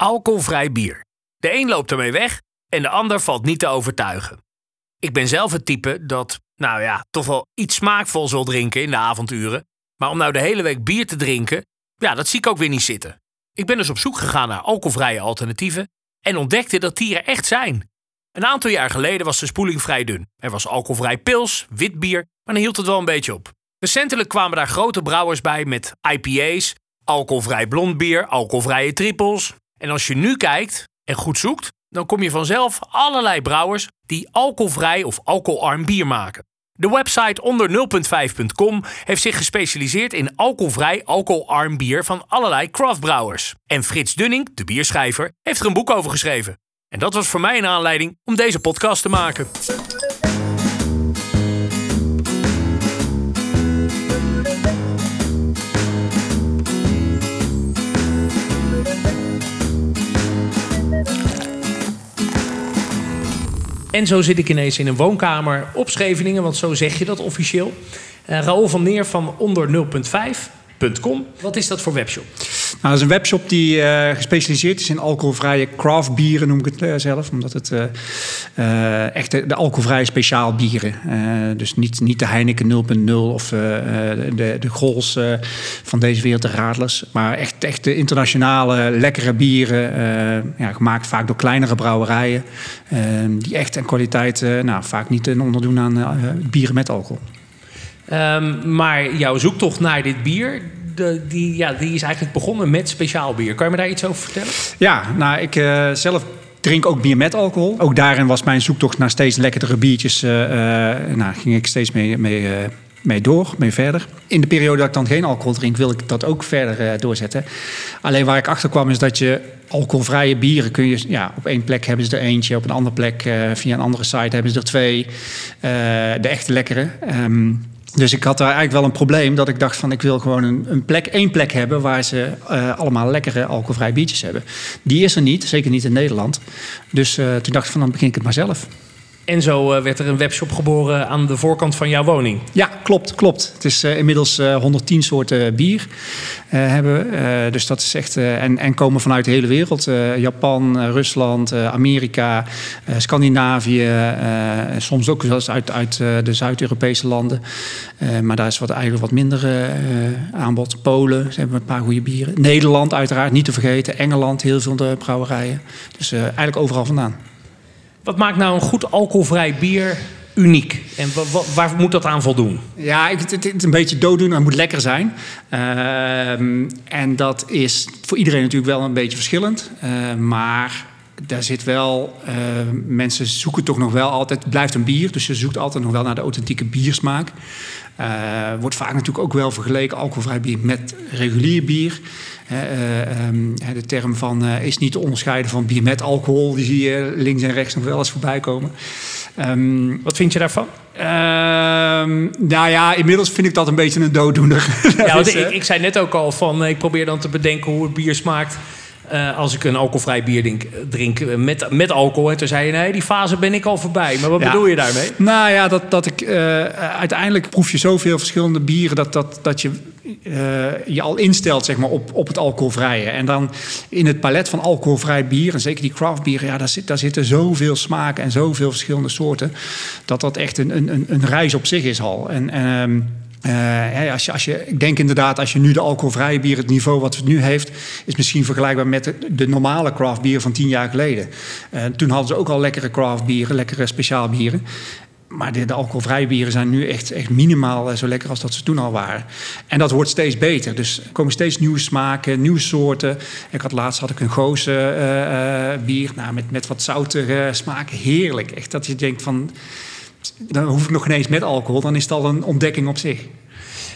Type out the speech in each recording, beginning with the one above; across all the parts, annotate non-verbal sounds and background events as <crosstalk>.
Alcoholvrij bier. De een loopt ermee weg en de ander valt niet te overtuigen. Ik ben zelf het type dat, nou ja, toch wel iets smaakvol zal drinken in de avonduren. Maar om nou de hele week bier te drinken, ja, dat zie ik ook weer niet zitten. Ik ben dus op zoek gegaan naar alcoholvrije alternatieven en ontdekte dat die er echt zijn. Een aantal jaar geleden was de spoeling vrij dun. Er was alcoholvrij pils, wit bier, maar dan hield het wel een beetje op. Recentelijk kwamen daar grote brouwers bij met IPA's, alcoholvrij blond bier, alcoholvrije triples. En als je nu kijkt en goed zoekt, dan kom je vanzelf allerlei brouwers die alcoholvrij of alcoholarm bier maken. De website onder 0.5.com heeft zich gespecialiseerd in alcoholvrij alcoholarm bier van allerlei craftbrouwers. En Frits Dunning, de bierschrijver, heeft er een boek over geschreven. En dat was voor mij een aanleiding om deze podcast te maken. En zo zit ik ineens in een woonkamer op Scheveningen, want zo zeg je dat officieel. Uh, Raoul van Neer van onder 0.5.com. Wat is dat voor webshop? Nou, dat is een webshop die uh, gespecialiseerd is in alcoholvrije craft bieren, noem ik het uh, zelf. Omdat het uh, echt de, de, alcoholvrije speciaal bieren. dus niet, niet de Heineken 0.0 of de, de Grols van deze wereld, de Radlers. Maar echt, echt de internationale lekkere bieren. ja, gemaakt vaak door kleinere brouwerijen. die echt en kwaliteit nou, vaak niet een onderdoen aan bieren met alcohol. Um, maar jouw zoektocht naar dit bier, de, die, ja, die is eigenlijk begonnen met speciaal bier. Kan je me daar iets over vertellen? Ja, nou, ik uh, zelf drink ook bier met alcohol. Ook daarin was mijn zoektocht naar steeds lekkerdere biertjes. Uh, nou, ging ik steeds mee, mee, mee door, mee verder. In de periode dat ik dan geen alcohol drink, wil ik dat ook verder doorzetten. Alleen waar ik achter kwam is dat je alcoholvrije bieren kun je... Ja, op één plek hebben ze er eentje, op een andere plek via een andere site hebben ze er twee. de echte lekkere. Um, dus ik had daar eigenlijk wel een probleem dat ik dacht van ik wil gewoon een, een plek, één plek hebben waar ze uh, allemaal lekkere alcoholvrije biertjes hebben. Die is er niet, zeker niet in Nederland. Dus uh, toen dacht ik van dan begin ik het maar zelf. En zo uh, werd er een webshop geboren aan de voorkant van jouw woning. Ja, klopt, klopt. Het is inmiddels 110 soorten bier hebben we. dus dat is echt en, en komen vanuit de hele wereld: Japan, Rusland, Amerika, Scandinavië, soms ook zelfs uit, uit de Zuid-Europese landen. maar daar is wat eigenlijk wat minder aanbod. Polen, ze hebben een paar goede bieren. Nederland, uiteraard niet te vergeten. Engeland, heel veel brouwerijen. Dus eigenlijk overal vandaan. Wat maakt nou een goed alcoholvrij bier uniek? En waar moet dat aan voldoen? Ja, het, het, is een beetje dooddoen. Het moet lekker zijn. Uh, en dat is voor iedereen natuurlijk wel een beetje verschillend. Uh, maar daar zit wel... Uh, mensen zoeken toch nog wel altijd... Het blijft een bier, dus je zoekt altijd nog wel naar de authentieke biersmaak. Uh, wordt vaak natuurlijk ook wel vergeleken alcoholvrij bier met regulier bier. Uh, um, de term van uh, is niet te onderscheiden van bier met alcohol, die zie je links en rechts nog wel eens voorbij komen. Um, Wat vind je daarvan? Um, nou ja, inmiddels vind ik dat een beetje een dooddoener. <laughs> ja, want ik, ik, zei net ook al van, ik probeer dan te bedenken hoe het bier smaakt uh, als ik een alcoholvrij bier drink, drink eh, met, met alcohol. En toen zei je, nee, die fase ben ik al voorbij. Maar wat ja. bedoel je daarmee? Nou ja, dat, dat ik... Uh, uiteindelijk proef je zoveel verschillende bieren... dat, dat, dat je je al instelt zeg maar, op, op het alcoholvrije. En dan in het palet van alcoholvrij bier... en zeker die craft bieren... Ja, daar, zit, daar zitten zoveel smaken en zoveel verschillende soorten... dat dat echt een, een, een reis op zich is al. En... en uh, als je, als je, ik denk inderdaad, als je nu de alcoholvrije bier, het niveau wat het nu heeft, is misschien vergelijkbaar met de, normale craft bier van tien jaar geleden. Uh, toen hadden ze ook al lekkere craft bieren, lekkere speciaal bieren. Maar de, de alcoholvrije bieren zijn nu echt, echt minimaal zo lekker als dat ze toen al waren. En dat wordt steeds beter. Dus er komen steeds nieuwe smaken, nieuwe soorten. Ik had laatst had ik een goze uh, bier nou, met, met wat zoutige smaken. Heerlijk. Echt dat je denkt van dan hoef ik nog ineens met alcohol. Dan is het al een ontdekking op zich.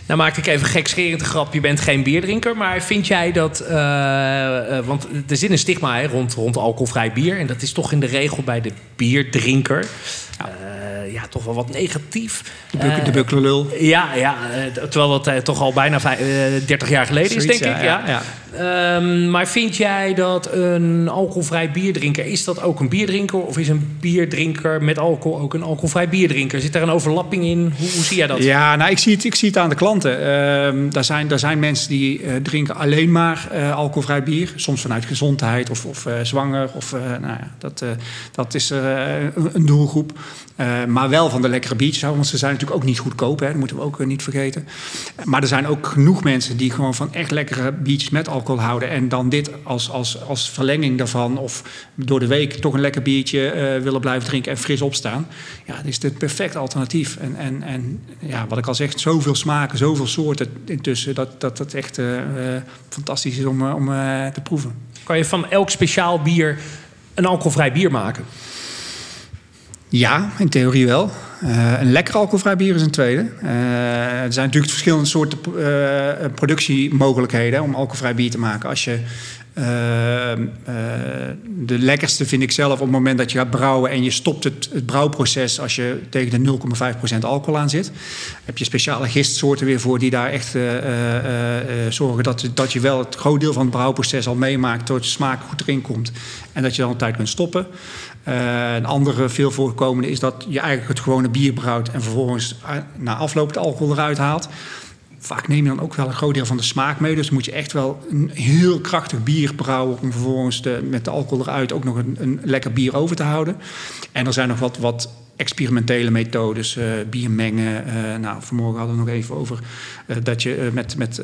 Nou maak ik even gekscherend grap. Je bent geen bierdrinker. Maar vind jij dat... Uh, uh, want er zit een stigma hè, rond, rond alcoholvrij bier. En dat is toch in de regel bij de bierdrinker... Ja. Uh, ja, toch wel wat negatief. De, buk, de bukkelul. Ja, ja terwijl dat toch al bijna 30 jaar geleden is, denk ik. Ja, ja. Ehm, maar vind jij dat een alcoholvrij bierdrinker... is dat ook een bierdrinker? Of is een bierdrinker met alcohol ook een alcoholvrij bierdrinker? Zit daar een overlapping in? Hoe, hoe zie jij dat? Ja, nou, ik, zie het, ik zie het aan de klanten. Uh, daar, zijn, daar zijn mensen die uh, drinken alleen maar uh, alcoholvrij bier. Soms vanuit gezondheid of, of uh, zwanger. Of, nou ja, dat, dat is een, een doelgroep. maar wel van de lekkere biertjes want ze zijn natuurlijk ook niet goedkoop. Hè, dat moeten we ook niet vergeten. Maar er zijn ook genoeg mensen die gewoon van echt lekkere biertjes met alcohol houden. En dan dit als, als, als verlenging daarvan. Of door de week toch een lekker biertje uh, willen blijven drinken en fris opstaan. Ja, dat is het perfect alternatief. En, en, en ja, wat ik al zeg, zoveel smaken, zoveel soorten intussen. Dat dat, dat echt uh, fantastisch is om, om te proeven. Kan je van elk speciaal bier een alcoholvrij bier maken? Ja, in theorie wel. Uh, een lekker alcoholvrij bier is een tweede. Uh, er zijn natuurlijk verschillende soorten uh, productiemogelijkheden om alcoholvrij bier te maken. Als je de lekkerste vind ik zelf op het moment dat je gaat brouwen en je stopt het, het brouwproces als je tegen de 0,5% alcohol aan zit. Heb je speciale gistsoorten weer voor die daar echt zorgen dat, dat je wel het groot deel van het brouwproces al meemaakt, door de smaak goed erin komt en dat je dan op tijd kunt stoppen. Uh, een andere veel voorkomende is dat je eigenlijk het gewone bier brouwt en vervolgens na afloop het alcohol eruit haalt. Vaak neem je dan ook wel een groot deel van de smaak mee. Dus moet je echt wel een heel krachtig bier brouwen om vervolgens de, met de alcohol eruit ook nog een, een lekker bier over te houden. En er zijn nog wat, wat experimentele methodes, uh, bier mengen. Uh, nou, vanmorgen hadden we nog even over uh, dat je met, met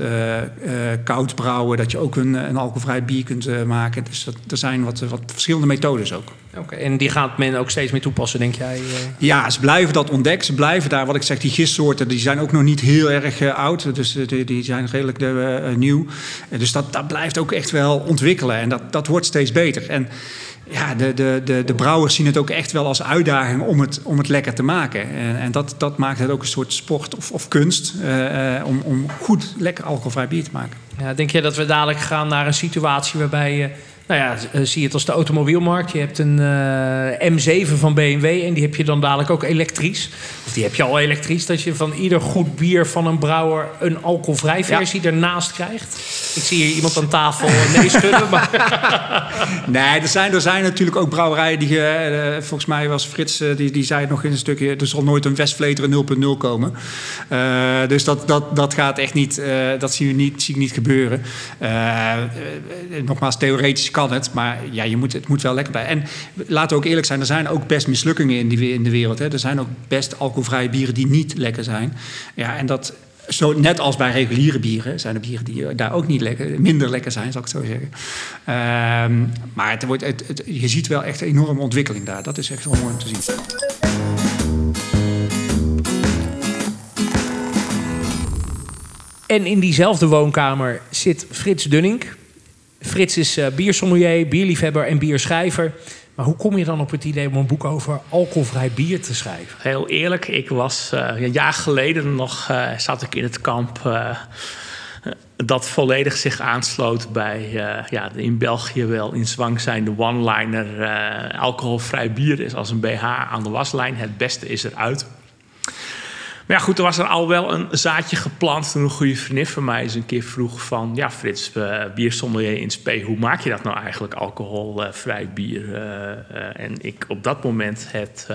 koud brouwen, dat je ook een, een alcoholvrij bier kunt maken. Dus dat, er zijn wat, wat verschillende methodes ook. Oké, en die gaat men ook steeds meer toepassen, denk jij? Ja, ze blijven dat ontdekken. Ze blijven daar, wat ik zeg, die gistsoorten, die zijn ook nog niet heel erg oud. Dus die, die, zijn redelijk nieuw. dus dat, dat blijft ook echt wel ontwikkelen. En dat, dat wordt steeds beter. En ja, de, de, de, de brouwers zien het ook echt wel als uitdaging om het, om het lekker te maken. En, en dat, dat maakt het ook een soort sport of, of kunst uh, om, om goed lekker alcoholvrij bier te maken. Ja, denk je dat we dadelijk gaan naar een situatie waarbij je nou ja, eh, zie je het als de automobielmarkt. Je hebt een uh, M7 van BMW en die heb je dan dadelijk ook elektrisch. Of die heb je al elektrisch. Dat je van ieder goed bier van een brouwer een alcoholvrij versie ja. ernaast krijgt. Ik zie hier iemand aan tafel nee <laughs> schudden. Maar nee, er zijn, er zijn natuurlijk ook brouwerijen die... Uh, volgens mij was Frits, uh, die, die zei het nog in een stukje... er zal nooit een Westvleteren 0.0 komen. dus dat, dat, dat gaat echt niet... dat zie, je niet, zie ik niet gebeuren. nogmaals, theoretisch kan het, maar ja, je moet, het moet wel lekker bij. En laten we ook eerlijk zijn, er zijn ook best mislukkingen in, die, in de wereld. Hè. Er zijn ook best alcoholvrije bieren die niet lekker zijn. Ja, en dat, zo, net als bij reguliere bieren zijn er bieren die daar ook niet lekker, minder lekker zijn, zal ik zo zeggen. Um, maar het wordt, het, je ziet wel echt een enorme ontwikkeling daar. Dat is echt wel mooi om te zien. En in diezelfde woonkamer zit Frits Dunning. Frits is uh, biersommelier, bierliefhebber en bierschrijver. Maar hoe kom je dan op het idee om een boek over alcoholvrij bier te schrijven? Heel eerlijk, ik was uh, een jaar geleden nog uh, zat ik in het kamp dat volledig zich aansloot bij ja, de in België wel in zwang zijnde one-liner. alcoholvrij bier is als een BH aan de waslijn. Het beste is eruit. Maar ja, goed, er was er al wel een zaadje geplant toen een goede vriendin van mij eens een keer vroeg van... Ja, Frits, uh, biersommelier in spe, hoe maak je dat nou eigenlijk, alcoholvrij bier? Uh, en ik op dat moment het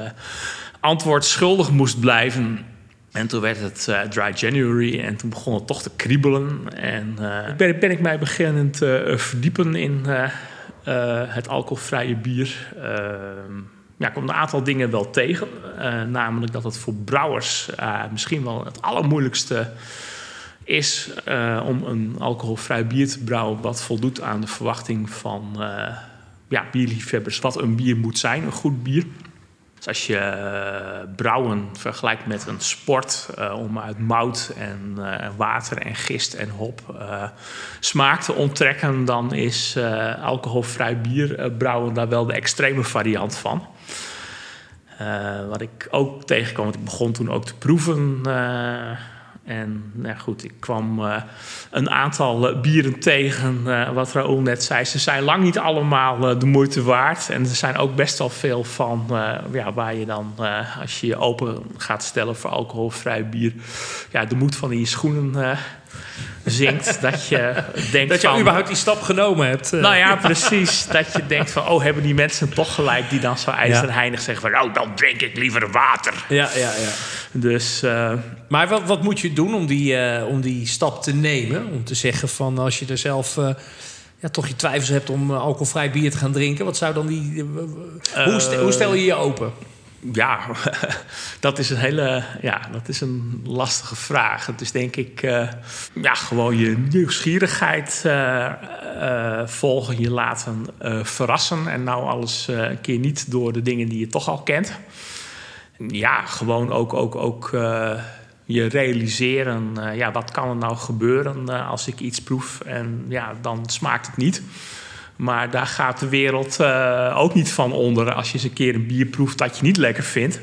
antwoord schuldig moest blijven... En toen werd het Dry January en toen begon het toch te kriebelen. En uh, ben, ben, ik mij beginnend uh, verdiepen in het alcoholvrije bier. Ja, ik kom een aantal dingen wel tegen. Uh, namelijk dat het voor brouwers uh, misschien wel het allermoeilijkste is uh, om een alcoholvrij bier te brouwen wat voldoet aan de verwachting van ja, bierliefhebbers wat een bier moet zijn, een goed bier. Dus als je brouwen vergelijkt met een sport om uit mout en water en gist en hop smaak te onttrekken, dan is alcoholvrij bier brouwen daar wel de extreme variant van. Uh, wat ik ook tegenkwam, want ik begon toen ook te proeven. Uh, en nou goed, ik kwam uh, een aantal bieren tegen, wat Raoul net zei. Ze zijn lang niet allemaal de moeite waard. En er zijn ook best wel veel van ja, waar je dan, als je je open gaat stellen voor alcoholvrij bier, ja, de moed van die schoenen zingt, dat je <laughs> denkt Dat je van, überhaupt die stap genomen hebt. eh. Nou ja, precies. Dat je denkt van, oh, hebben die mensen toch gelijk die dan zo ijzerheinig zeggen van, nou, dan drink ik liever water. Ja, ja, ja. Dus eh, Maar wat, wat moet je doen om die, eh, om die stap te nemen? Om te zeggen van als je er zelf ja, toch je twijfels hebt om alcoholvrij bier te gaan drinken. Wat zou dan die... hoe, stel, hoe stel je je open? Ja, <laughs> dat is een hele, ja, dat is een lastige vraag. Het is denk ik, eh, ja, gewoon je nieuwsgierigheid eh, eh, volgen, je laten verrassen en nou alles een keer niet door de dingen die je toch al kent. Ja, gewoon ook, ook, ook je realiseren, ja, wat kan er nou gebeuren als ik iets proef en ja, dan smaakt het niet. Maar daar gaat de wereld eh, ook niet van onder als je eens een keer een bier proeft dat je niet lekker vindt.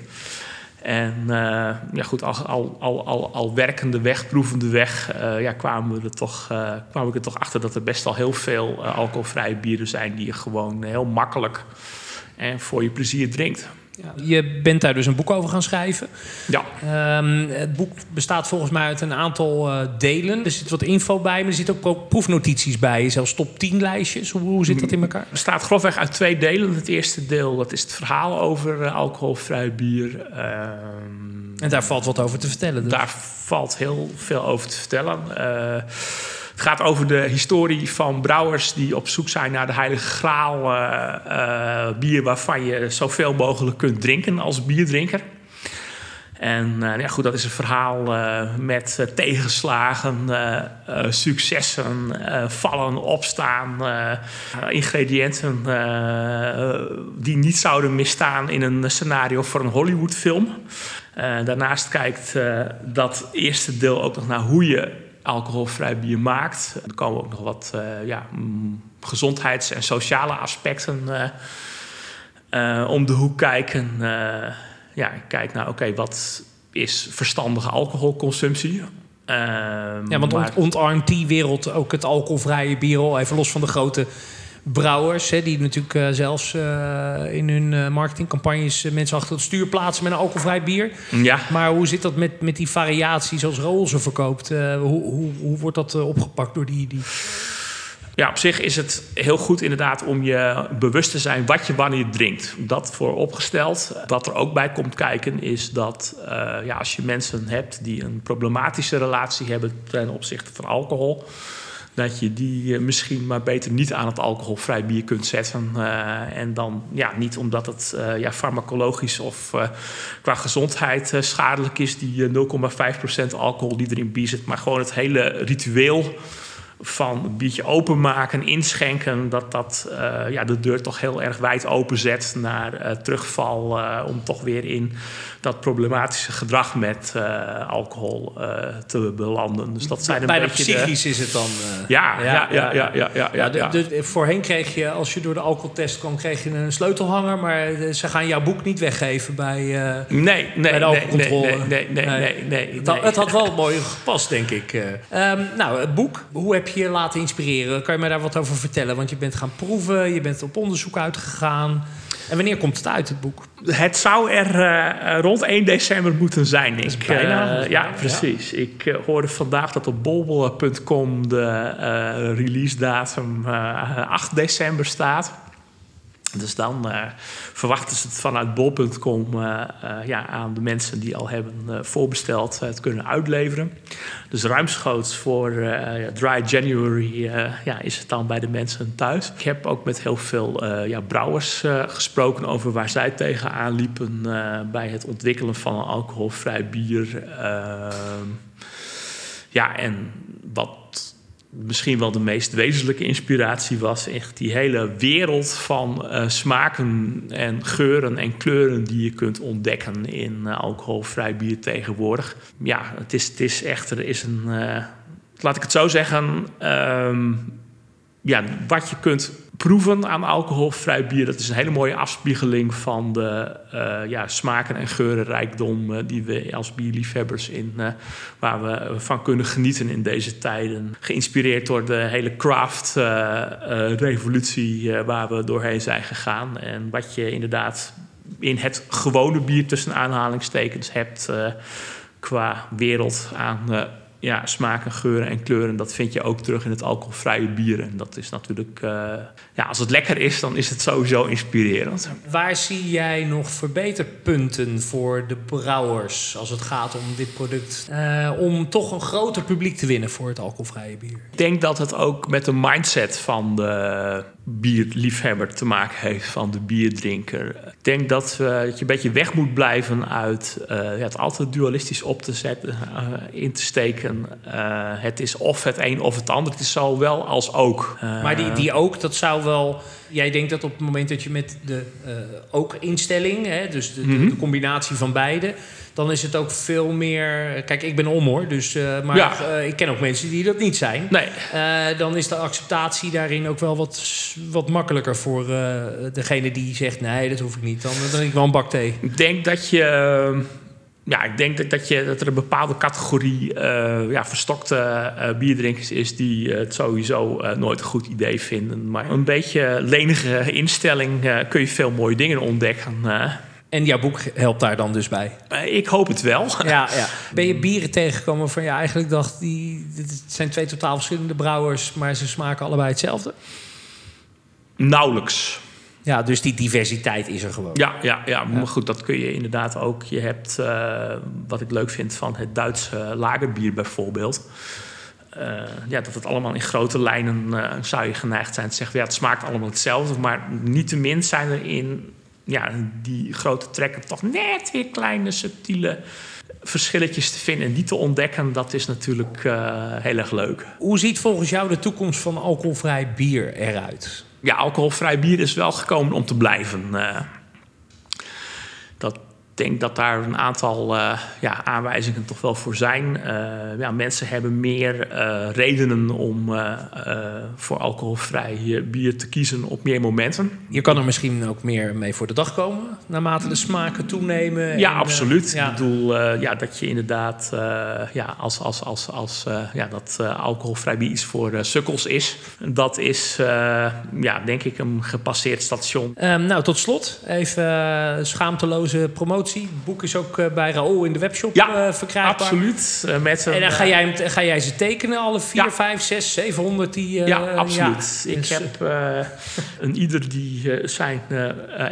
En eh, ja, goed, al, al, al, al, werkende weg, proevende weg, eh, ja, kwamen, we er toch, kwamen we er toch achter dat er best al heel veel alcoholvrije bieren zijn die je gewoon heel makkelijk en voor je plezier drinkt. Je bent daar dus een boek over gaan schrijven. Ja, Ehm, het boek bestaat volgens mij uit een aantal eh, delen. Er zit wat info bij, maar er zitten ook, ook proefnotities bij. Zelfs top 10 lijstjes. Hoe, hoe zit dat in elkaar? bestaat grofweg uit twee delen. Het eerste deel dat is het verhaal over eh, alcoholvrij bier. Ehm, En daar valt wat over te vertellen. dus. Daar valt heel veel over te vertellen. Het gaat over de historie van brouwers die op zoek zijn naar de heilige graal eh, eh, bier waarvan je zoveel mogelijk kunt drinken als bierdrinker. En eh, ja, goed, dat is een verhaal met tegenslagen, successen, vallen, opstaan, ingrediënten die niet zouden misstaan in een scenario voor een Hollywoodfilm. Daarnaast kijkt dat eerste deel ook nog naar hoe je alcoholvrij bier maakt. Er komen ook nog wat eh, ja, gezondheids- en sociale aspecten eh, eh, om de hoek kijken. Ja, kijk naar, oké, wat is verstandige alcoholconsumptie? Ehm, Ja, want maar- ont ontarmt die wereld ook het alcoholvrije bier al? Even los van de grote brouwers... Hè, die natuurlijk eh, zelfs eh, in hun eh, marketingcampagnes... mensen achter het stuur plaatsen met een alcoholvrij bier. ja, Maar hoe zit dat met, met die variatie zoals Roel ze verkoopt? Hoe, hoe, hoe wordt dat opgepakt door die... die... Ja, op zich is het heel goed inderdaad om je bewust te zijn wat je wanneer drinkt. Dat vooropgesteld. Wat er ook bij komt kijken is dat ja, als je mensen hebt die een problematische relatie hebben ten opzichte van alcohol. Dat je die eh, misschien maar beter niet aan het alcoholvrij bier kunt zetten. Eh, en dan ja, niet omdat het eh, ja, farmacologisch of qua gezondheid schadelijk is, die eh, 0,5% alcohol die er in bier zit. Maar gewoon het hele ritueel van een biertje openmaken, inschenken, dat dat eh, ja, de deur toch heel erg wijd openzet naar eh, terugval. eh, om toch weer in dat problematische gedrag met alcohol te belanden. Dus dat zijn een Bijna beetje de- psychisch is het dan. Ja, ja, ja, ja, ja, ja, ja, Ja, de- de- voorheen kreeg je, als je door de alcoholtest kwam, kreeg je een sleutelhanger. Maar ze gaan jouw boek niet weggeven bij, Nee, nee, bij de nee, nee, nee, nee, nee, nee, nee, Het, had, nee. het had wel mooi gepast, denk ik. eh. Ehm, nou, het boek. Hoe heb je je laten inspireren? Kan je mij daar wat over vertellen? Want je bent gaan proeven, je bent op onderzoek uitgegaan. En wanneer komt het uit, het boek? Het zou er eh, rond 1 december moeten zijn, denk ik. bijna, Eh, is ja, bijna, precies. Ik eh, hoorde vandaag dat op bol.com de release datum eh, 8 december staat. Dus dan eh, verwachten ze het vanuit bol.com eh, eh, ja, aan de mensen die al hebben voorbesteld het kunnen uitleveren. Dus ruimschoots voor Dry January ja, is het dan bij de mensen thuis. Ik heb ook met heel veel ja, brouwers gesproken over waar zij tegenaan liepen bij het ontwikkelen van een alcoholvrij bier. Ehm, ja, en wat misschien wel de meest wezenlijke inspiratie was echt die hele wereld van eh, smaken en geuren en kleuren die je kunt ontdekken in eh, alcoholvrij bier tegenwoordig. Ja, het is, het is echt, er is een, eh, laat ik het zo zeggen, ehm, ja, wat je kunt proeven aan alcoholvrij bier, dat is een hele mooie afspiegeling van de eh, ja, smaken en geurenrijkdom eh, die we als bierliefhebbers in, eh, waar we van kunnen genieten in deze tijden. Geïnspireerd door de hele craft-revolutie waar we doorheen zijn gegaan. En wat je inderdaad in het gewone bier tussen aanhalingstekens hebt qua wereld aan ja, smaken, geuren en kleuren, dat vind je ook terug in het alcoholvrije bier. En dat is natuurlijk, uh, ja, als het lekker is, dan is het sowieso inspirerend. Waar zie jij nog verbeterpunten voor de brouwers als het gaat om dit product? Uh, om toch een groter publiek te winnen voor het alcoholvrije bier? Ik denk dat het ook met de mindset van de bierliefhebber te maken heeft, van de bierdrinker. Ik denk dat, uh, dat je een beetje weg moet blijven uit ja, het altijd dualistisch op te zetten, in te steken uh, het is of het een of het ander. Het is zowel als ook. Uh, maar die, die ook, dat zou wel... Jij denkt dat op het moment dat je met de uh, ook-instelling... dus de, mm -hmm. de, de, combinatie van beide... dan is het ook veel meer... Kijk, ik ben om hoor, dus, maar ja. ik ken ook mensen die dat niet zijn. Nee. dan is de acceptatie daarin ook wel wat, wat makkelijker... voor degene die zegt, nee, dat hoef ik niet. Dan, dan ik wel een bak thee. Ik denk dat je ja, ik denk dat, dat, je, dat er een bepaalde categorie uh, ja, verstokte uh, bierdrinkers is die het sowieso uh, nooit een goed idee vinden. Maar een beetje lenige instelling kun je veel mooie dingen ontdekken. En jouw boek helpt daar dan dus bij? ik hoop het wel. Ja, ja. <laughs> Ben je bieren tegengekomen van ja, eigenlijk dacht die, dit zijn twee totaal verschillende brouwers, maar ze smaken allebei hetzelfde? Nauwelijks. Ja, dus die diversiteit is er gewoon. Ja, ja, ja, maar goed, dat kun je inderdaad ook. Je hebt, uh, wat ik leuk vind van het Duitse lagerbier bijvoorbeeld. Uh, ja, dat het allemaal in grote lijnen uh, zou je geneigd zijn te zeggen... ja, het smaakt allemaal hetzelfde, maar niettemin zijn er in ja, die grote trekken... toch net weer kleine, subtiele verschilletjes te vinden en die te ontdekken, dat is natuurlijk heel erg leuk. Hoe ziet volgens jou de toekomst van alcoholvrij bier eruit? Ja, alcoholvrij bier is wel gekomen om te blijven. Denk dat daar een aantal uh, ja, aanwijzingen toch wel voor zijn. Uh, ja, mensen hebben meer uh, redenen om voor alcoholvrij bier te kiezen op meer momenten. Je kan er misschien ook meer mee voor de dag komen, naarmate de smaken toenemen. Ja, en, absoluut. Ja. Ik bedoel ja, dat je inderdaad ja, als, als, als, als ja, dat alcoholvrij bier iets voor sukkels is. Dat is ja, denk ik een gepasseerd station. Um, nou, tot slot even schaamteloze promotie. Het boek is ook uh, bij Raoul in de webshop ja, uh, verkrijgbaar. absoluut. Uh, met en dan ga jij, ga jij ze tekenen, alle 4, ja. 5, 6, 700 die... ja, absoluut. Ja, ik dus, heb een ieder die zijn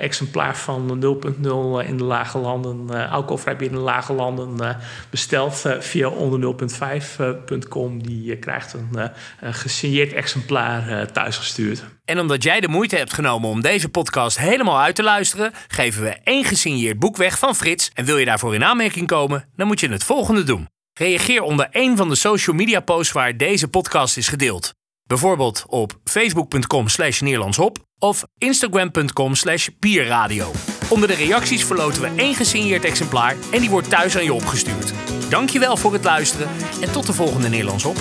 exemplaar van 0.0 in de lage landen, alcoholvrij binnen de lage landen, besteld via onder 0.5.com. die krijgt een gesigneerd exemplaar thuisgestuurd. En omdat jij de moeite hebt genomen om deze podcast helemaal uit te luisteren, geven we één gesigneerd boek weg van Frits. En wil je daarvoor in aanmerking komen, dan moet je het volgende doen. Reageer onder één van de social media posts waar deze podcast is gedeeld. Bijvoorbeeld op facebook.com slash Nederlandshop of instagram.com slash bierradio. Onder de reacties verloten we één gesigneerd exemplaar en die wordt thuis aan je opgestuurd. Dankjewel voor het luisteren en tot de volgende Nederlandshop.